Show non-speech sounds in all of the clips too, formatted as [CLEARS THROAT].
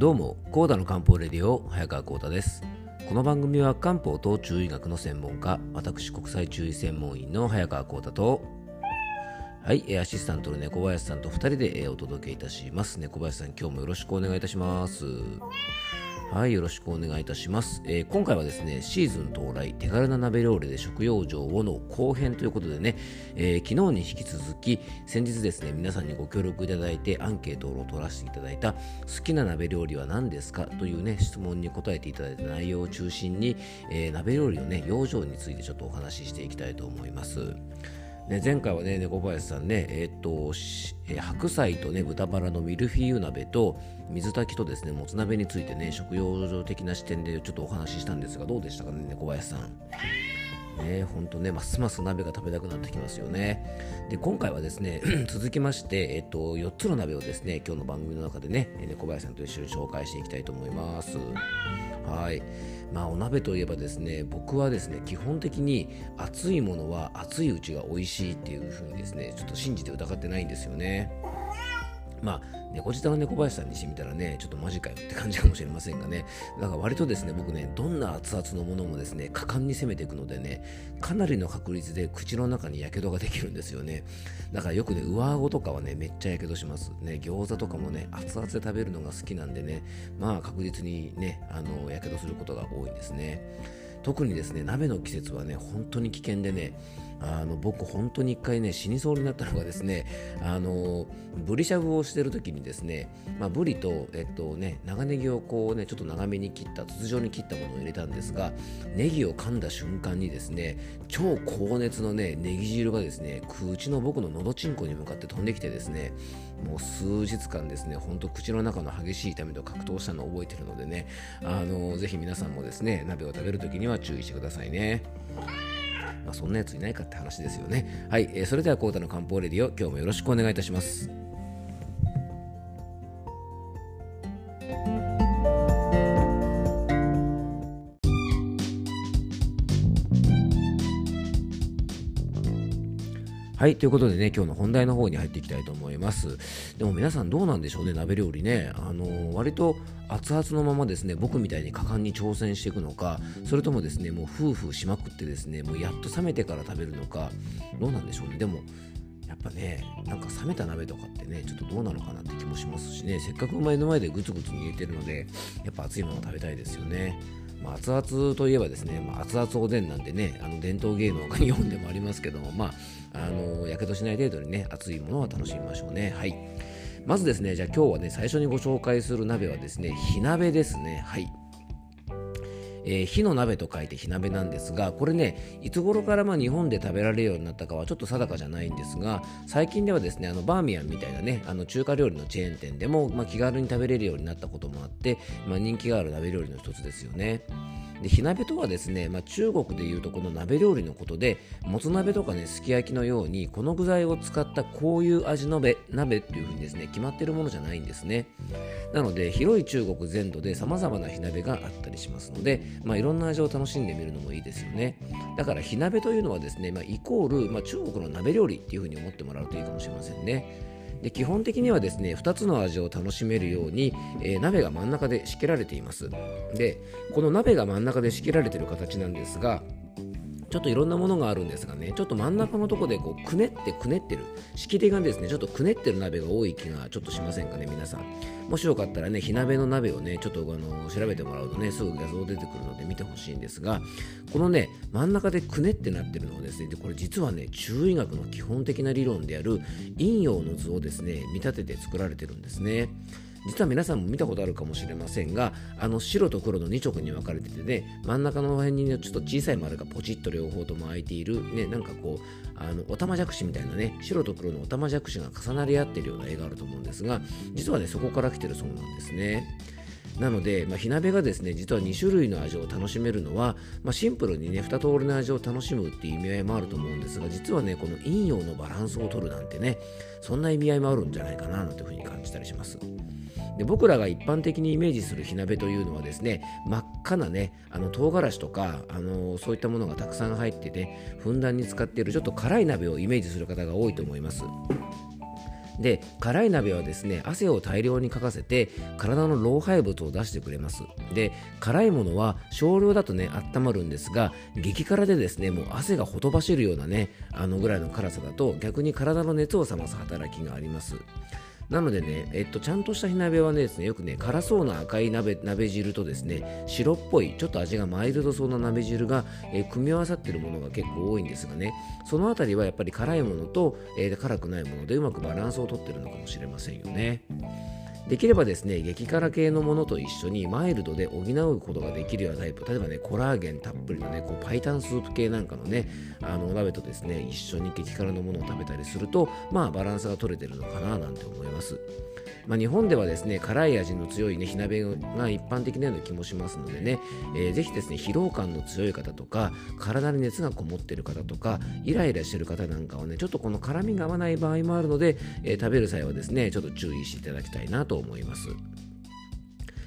どうも、コーダの漢方レディオ、早川コーダです。この番組は漢方と中医学の専門家、私国際中医専門員の早川コーダと、はい、えアシスタントの猫林さんと2人でえお届けいたします。猫林さん、今日もよろしくお願いいたします。はい、よろしくお願いいたします。えー今回はですね、シーズン到来、手軽な鍋料理で食用上をの後編ということでね、えー昨日に引き続き、先日ですね、皆さんにご協力いただいて、アンケートを取らせていただいた、好きな鍋料理は何ですかというね、質問に答えていただいた内容を中心に、えー鍋料理のね、養生についてちょっとお話ししていきたいと思います。ね、前回はね、猫林さんね、えーっと、え白菜とね、豚バラのミルフィーユ鍋と、水炊きとですね、もつ鍋についてね、食用上的な視点でちょっとお話ししたんですが、どうでしたかね、猫林さん？ね、ほんとね、ますます鍋が食べたくなってきますよね。で、今回はですね、[CLEARS THROAT] 続きまして、えっと、4つの鍋をですね、今日の番組の中でね、えー猫林さんと一緒に紹介していきたいと思います。はい。まあ、お鍋といえばですね、僕はですね、基本的に熱いものは熱いうちが美味しいっていう風にですね、ちょっと信じて疑ってないんですよね。まあ、猫舌の猫林さんにしてみたらね、ちょっとマジかよって感じかもしれませんがね、だから割とですね、僕ね、どんな熱々のものもですね、果敢に攻めていくのでね、かなりの確率で口の中に火傷ができるんですよね。だからよくね、上顎とかはね、めっちゃ火傷します。ね、餃子とかもね、熱々で食べるのが好きなんでね、まあ確実にね、あの、火傷することが多いんですね。特にですね、鍋の季節はね、本当に危険でね、あの僕本当に一回ね死にそうになったのがですねあのブリしゃぶをしてる時にですね、まあ、ブリと、えっとね、長ネギをこうねちょっと長めに切った筒状に切ったものを入れたんですがネギを噛んだ瞬間にですね超高熱のねネギ汁がですね口の僕の喉チンコに向かって飛んできてですねもう数日間ですねほんと口の中の激しい痛みと格闘したのを覚えてるのでねあのぜひ皆さんもですね鍋を食べる時には注意してくださいね。まあ、そんなやついないかって話ですよね。はい、えーそれではコータの漢方レディオ、今日もよろしくお願いいたします。はい、ということでね、今日の本題の方に入っていきたいと思います。でも皆さんどうなんでしょうね、鍋料理ね。あのー割と熱々のままですね、僕みたいに果敢に挑戦していくのか、それともですね、もう夫婦しまくってですね、もうやっと冷めてから食べるのか、どうなんでしょうね。でも、やっぱね、なんか冷めた鍋とかってね、ちょっとどうなのかなって気もしますしね、せっかく前の前でグツグツ煮えてるので、やっぱ熱いもの食べたいですよね。まあ、熱々といえばですね、まあ、熱々おでんなんでね、あの伝統芸能が日本でもありますけども、まあ、のやけどしない程度にね、熱いものは楽しみましょうね。はい。まずですね、じゃあ今日はね、最初にご紹介する鍋はですね、火鍋ですね。はい。えー火の鍋と書いて火鍋なんですがこれねいつ頃からま日本で食べられるようになったかはちょっと定かじゃないんですが最近ではですねあのバーミヤンみたいなねあの中華料理のチェーン店でも、ま、気軽に食べれるようになったこともあって、まあ、人気がある鍋料理の一つですよね。で火鍋とはですね、まあ、中国でいうとこの鍋料理のことでもつ鍋とかねすき焼きのようにこの具材を使ったこういう味の鍋っていう風にですね決まってるものじゃないんですね。なので広い中国全土で様々な火鍋があったりしますので、まあ、いろんな味を楽しんでみるのもいいですよね。だから火鍋というのはですね、まあ、イコール、まあ、中国の鍋料理っていう風に思ってもらうといいかもしれませんね。で基本的にはですね2つの味を楽しめるように、えー鍋が真ん中で仕切られています。でこの鍋が真ん中で仕切られている形なんですがちょっといろんなものがあるんですがね、ちょっと真ん中のとこでこうくねってくねってる、仕切りがですね、ちょっとくねってる鍋が多い気がちょっとしませんかね、皆さん。もしよかったらね、火鍋の鍋をね、ちょっとあの調べてもらうとね、すぐ画像出てくるので見てほしいんですが、このね、真ん中でくねってなってるのはですね、でこれ実はね、中医学の基本的な理論である陰陽の図をですね、見立てて作られてるんですね。実は皆さんも見たことあるかもしれませんがあの白と黒の2色に分かれててね真ん中の辺にねちょっと小さい丸がポチッと両方とも開いているねなんかこうあのおたまじゃくしみたいなね白と黒のおたまじゃくしが重なり合っているような絵があると思うんですが実はねそこから来てるそうなんですね。なので、まあ、火鍋がですね実は2種類の味を楽しめるのは、まあ、シンプルにね2通りの味を楽しむっていう意味合いもあると思うんですが実はねこの陰陽のバランスを取るなんてねそんな意味合いもあるんじゃないかななんていうふうに感じたりします。で僕らが一般的にイメージする火鍋というのはですね真っ赤なねあの唐辛子とかあのそういったものがたくさん入っててふんだんに使っているちょっと辛い鍋をイメージする方が多いと思いますで辛い鍋はですね汗を大量にかかせて体の老廃物を出してくれます。で辛いものは少量だとね温まるんですが激辛でですねもう汗がほとばしるようなねあのぐらいの辛さだと逆に体の熱を冷ます働きがあります。なのでね、えっと、ちゃんとした火鍋はねですね、よくね、辛そうな赤い鍋鍋汁とですね、白っぽい、ちょっと味がマイルドそうな鍋汁が、えー、組み合わさっているものが結構多いんですがね、そのあたりはやっぱり辛いものと、えー、辛くないものでうまくバランスをとってるのかもしれませんよね。できればですね、激辛系のものと一緒にマイルドで補うことができるようなタイプ、例えばね、コラーゲンたっぷりのね、こうパイタンスープ系なんかのね、あのお鍋とですね、一緒に激辛のものを食べたりすると、まあバランスが取れてるのかななんて思います。まあ、日本ではですね辛い味の強い、ね、火鍋が一般的なような気もしますのでね、えー、ぜひですね疲労感の強い方とか体に熱がこもっている方とかイライラしている方なんかはねちょっとこの辛みが合わない場合もあるので、えー、食べる際はですねちょっと注意していただきたいなと思います。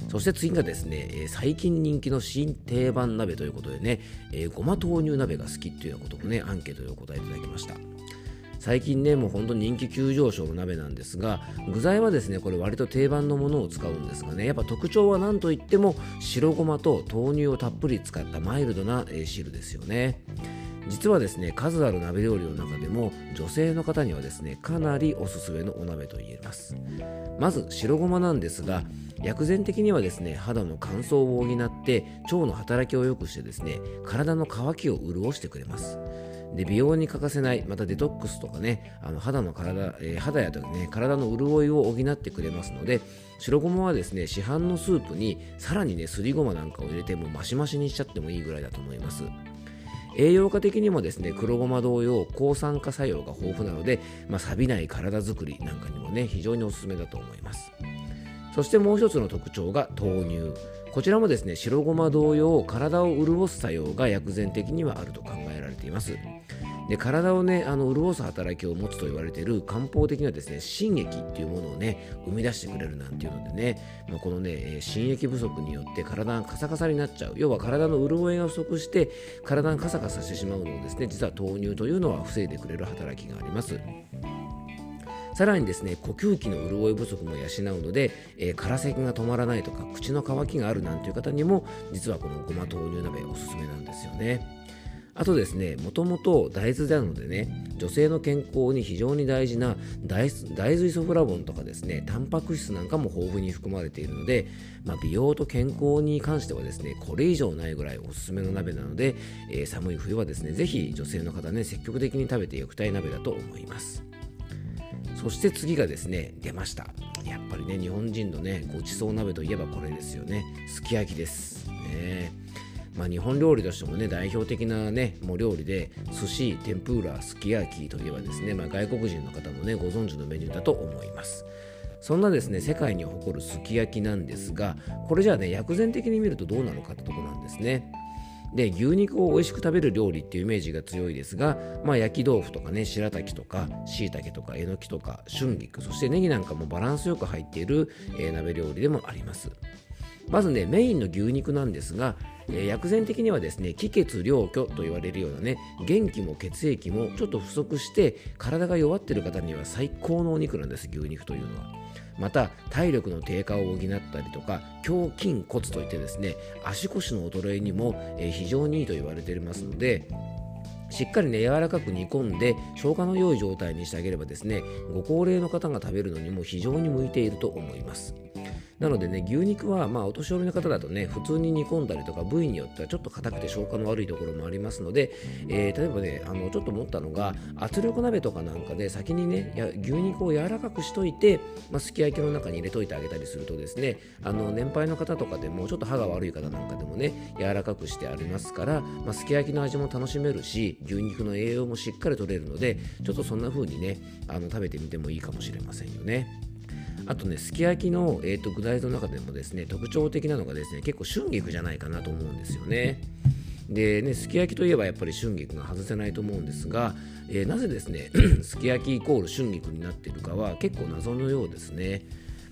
そして次がですね、えー、最近人気の新定番鍋ということでね、えー、ごま豆乳鍋が好きっていうようなこともね、アンケートでお答えいただきました。最近ねもう本当に人気急上昇の鍋なんですが具材はですねこれ割と定番のものを使うんですがねやっぱ特徴は何といっても白ごまと豆乳をたっぷり使ったマイルドな汁ですよね実はですね数ある鍋料理の中でも女性の方にはですねかなりおすすめのお鍋と言えます。まず白ごまなんですが薬膳的にはですね肌の乾燥を補って腸の働きを良くしてですね体の渇きを潤してくれます。で美容に欠かせないまたデトックスとかねあの肌の体、えー、肌やとね体の潤いを補ってくれますので白ごまはですね市販のスープにさらにねすりごまなんかを入れてもマシマシにしちゃってもいいぐらいだと思います。栄養価的にもですね黒ごま同様抗酸化作用が豊富なので、まあ、錆びない体づくりなんかにもね非常におすすめだと思います。そしてもう一つの特徴が豆乳。こちらもですね白ごま同様体を潤す作用が薬膳的にはあると考えられています。で体をねあの潤す働きを持つと言われている漢方的なですね新液っていうものをね生み出してくれるなんていうのでね、まあ、このね新液不足によって体がカサカサになっちゃう要は体の潤いが不足して体がカサカサしてしまうのをですね実は豆乳というのは防いでくれる働きがありますさらにですね呼吸器の潤い不足も養うので、えー、空咳が止まらないとか口の渇きがあるなんていう方にも実はこのごま豆乳鍋おすすめなんですよね。あとですね、もともと大豆なのでね、女性の健康に非常に大事な大豆イソフラボンとかですね、タンパク質なんかも豊富に含まれているので、まあ、美容と健康に関してはですね、これ以上ないぐらいおすすめの鍋なので、えー、寒い冬はですね、ぜひ女性の方ね、積極的に食べていきたい鍋だと思います。そして次がですね、出ました。やっぱりね、日本人のね、ごちそう鍋といえばこれですよね。すき焼きです。ねまあ、日本料理としてもね代表的なねもう料理で寿司天ぷらすき焼きといえばですね、まあ、外国人の方もねご存知のメニューだと思います。そんなですね世界に誇るすき焼きなんですがこれじゃあね薬膳的に見るとどうなのかってとこなんですね。で牛肉を美味しく食べる料理っていうイメージが強いですが、まあ、焼き豆腐とかね白滝とか椎茸とかえのきとか春菊そしてネギなんかもバランスよく入っている、えー、鍋料理でもあります。まずねメインの牛肉なんですがえー、薬膳的にはですね気血両虚と言われるようなね元気も血液もちょっと不足して体が弱っている方には最高のお肉なんです牛肉というのは。また体力の低下を補ったりとか胸筋骨といってですね足腰の衰えにも、非常にいいと言われていますのでしっかりね柔らかく煮込んで消化の良い状態にしてあげればですねご高齢の方が食べるのにも非常に向いていると思います。なのでね、牛肉はまあお年寄りの方だとね、普通に煮込んだりとか、部位によってはちょっと硬くて消化の悪いところもありますので、えー、例えばね、あのちょっと思ったのが、圧力鍋とかなんかで先にね、や牛肉を柔らかくしといて、まあ、すき焼きの中に入れといてあげたりするとですね、あの年配の方とかでも、ちょっと歯が悪い方なんかでもね、柔らかくしてありますから、まあ、すき焼きの味も楽しめるし、牛肉の栄養もしっかり取れるので、ちょっとそんな風にね、あの食べてみてもいいかもしれませんよね。あとね、すき焼きの、えーと、具材の中でもですね、特徴的なのがですね、結構春菊じゃないかなと思うんですよね。でね、すき焼きといえばやっぱり春菊が外せないと思うんですが、えー、なぜですね、[CLEARS THROAT] すき焼きイコール春菊になっているかは結構謎のようですね。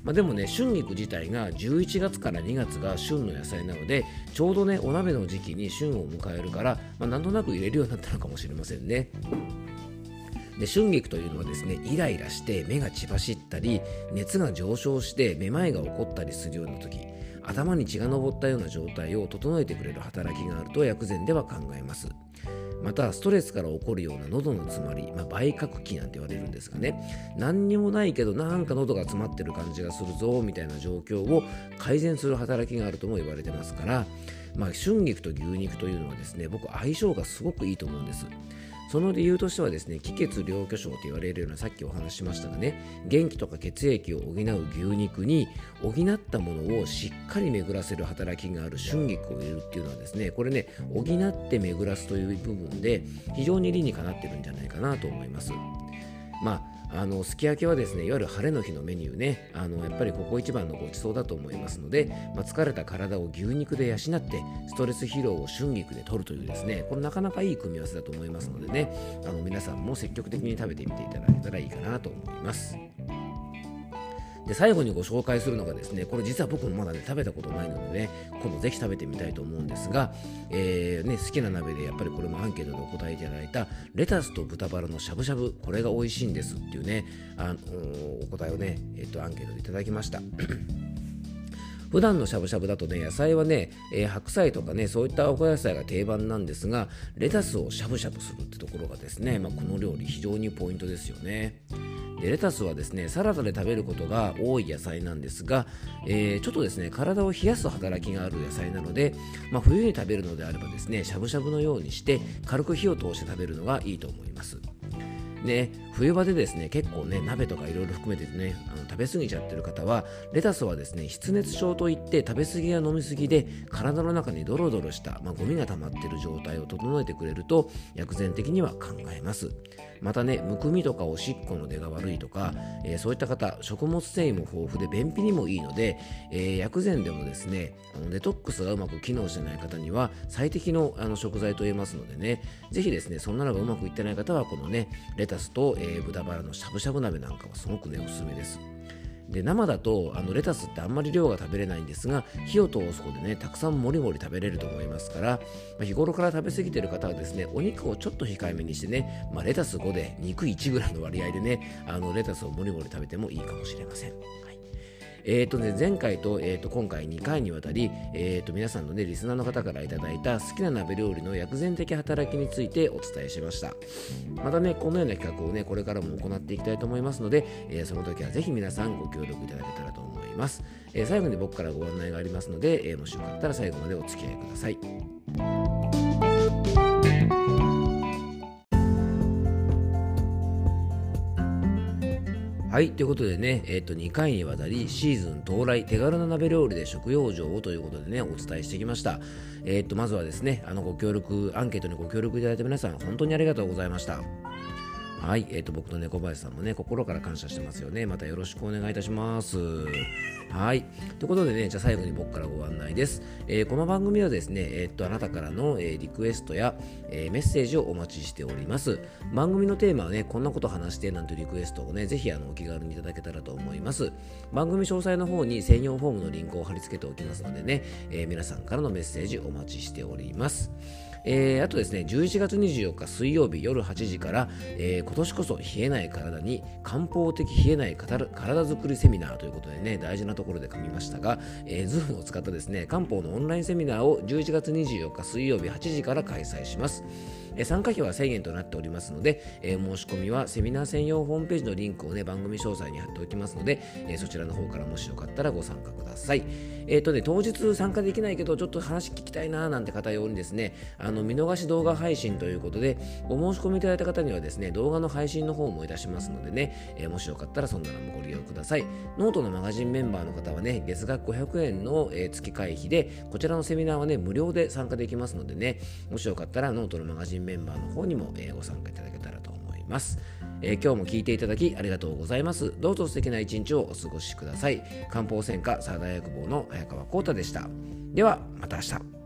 まあ、でもね、春菊自体が11月から2月が旬の野菜なので、ちょうどね、お鍋の時期に旬を迎えるから、まあ、なんとなく入れるようになったのかもしれませんね。で春菊というのはですねイライラして目が血走ったり熱が上昇してめまいが起こったりするような時頭に血が上ったような状態を整えてくれる働きがあると薬膳では考えます。またストレスから起こるような喉の詰まり、まあ、倍角期なんて言われるんですがね何にもないけどなんか喉が詰まってる感じがするぞみたいな状況を改善する働きがあるとも言われてますから、まあ、春菊と牛肉というのはですね僕相性がすごくいいと思うんです。その理由としてはですね気血両巨症と言われるようなさっきお話ししましたがね元気とか血液を補う牛肉に補ったものをしっかり巡らせる働きがある春菊を入れるっていうのはですねこれね補って巡らすという部分で非常に理にかなってるんじゃないかなと思います。まああのすき焼きはですねいわゆる晴れの日のメニューねあのやっぱりここ一番のごちそうだと思いますので、まあ、疲れた体を牛肉で養ってストレス疲労を春菊で取るというですねこれなかなかいい組み合わせだと思いますのでねあの皆さんも積極的に食べてみていただけたらいいかなと思います。で最後にご紹介するのがですねこれ実は僕もまだね食べたことないのでね今度ぜひ食べてみたいと思うんですが、えー、ね、好きな鍋でやっぱりこれもアンケートでお答えいただいたレタスと豚バラのしゃぶしゃぶこれが美味しいんですっていうねあのお答えをね、えっと、アンケートでいただきました [CLEARS THROAT] 普段のしゃぶしゃぶだとね野菜はね、えー、白菜とかねそういったお野菜が定番なんですがレタスをしゃぶしゃぶするってところがですね、まあ、この料理非常にポイントですよね。レタスはですねサラダで食べることが多い野菜なんですが、えー、ちょっとですね体を冷やす働きがある野菜なので、まあ、冬に食べるのであればですねしゃぶしゃぶのようにして軽く火を通して食べるのがいいと思います。で冬場でですね結構ね鍋とかいろいろ含めてねあの食べ過ぎちゃってる方はレタスはですね湿熱症といって食べ過ぎや飲み過ぎで体の中にドロドロした、まあ、ゴミが溜まってる状態を整えてくれると薬膳的には考えます。またねむくみとかおしっこの出が悪いとか、えー、そういった方食物繊維も豊富で便秘にもいいので、えー、薬膳でもですねあのデトックスがうまく機能してない方には最適のあの食材と言えますのでねぜひですねそんなのがうまくいってない方はこのねレタスタスと、えー、豚バラのしゃぶしゃぶ鍋なんかはすごくねおすすめですで生だとあのレタスってあんまり量が食べれないんですが火を通すことでねたくさんもりもり食べれると思いますから、まあ、日頃から食べ過ぎてる方はですねお肉をちょっと控えめにしてね、まあ、レタス5で肉1ぐらいの割合でねあのレタスをもりもり食べてもいいかもしれません。えーとね、前回と,、えーと今回2回にわたり、えーと皆さんの、ね、リスナーの方からいただいた好きな鍋料理の薬膳的働きについてお伝えしました。またねこのような企画をねこれからも行っていきたいと思いますので、えー、その時はぜひ皆さんご協力いただけたらと思います、え、最後に僕からご案内がありますので、え、もしよかったら最後までお付き合いください。はい、ということでね、えっ、と、2回にわたりシーズン到来、手軽な鍋料理で食用場をということでね、お伝えしてきました。えっ、と、まずはですね、あの、ご協力、アンケートにご協力いただいた皆さん、本当にありがとうございました。はい、えーと、僕と猫林さんもね、心から感謝してますよね。またよろしくお願いいたします。はい。ということでね、じゃあ最後に僕からご案内です。えー、この番組はですね、えー、っと、あなたからの、え、リクエストや、えメッセージをお待ちしております。番組のテーマはね、こんなこと話してなんてリクエストをね、ぜひあのお気軽にいただけたらと思います。番組詳細の方に専用フォームのリンクを貼り付けておきますのでね、え皆さんからのメッセージお待ちしております。えー、あとですね、11月24日水曜日夜8時から、えー、今年こそ冷えない体に漢方的冷えない体づくりセミナーということでね、大事なところで噛みましたが、えー、 Zoomを使ったですね、漢方のオンラインセミナーを11月24日水曜日8時から開催します。参加費は1000円となっておりますので、え申し込みはセミナー専用ホームページのリンクをね、番組詳細に貼っておきますので、えそちらの方からもしよかったらご参加ください。えっ、ー、とね、当日参加できないけど、ちょっと話聞きたいなーなんて方用にですね、あの見逃し動画配信ということで、お申し込みいただいた方にはですね、動画の配信の方もいたしますのでね、えー、もしよかったらそんなのもご利用ください。ノートのマガジンメンバーの方はね、月額500円の、えー、月会費で、こちらのセミナーはね、無料で参加できますのでね、もしよかったらノートのマガジンメンバーの方にも、えー、ご参加いただけたらと思います。えー、今日も聞いていただきありがとうございます。どうぞ素敵な一日をお過ごしください。漢方専科サーダ薬房の早川幸太でした。では、また明日。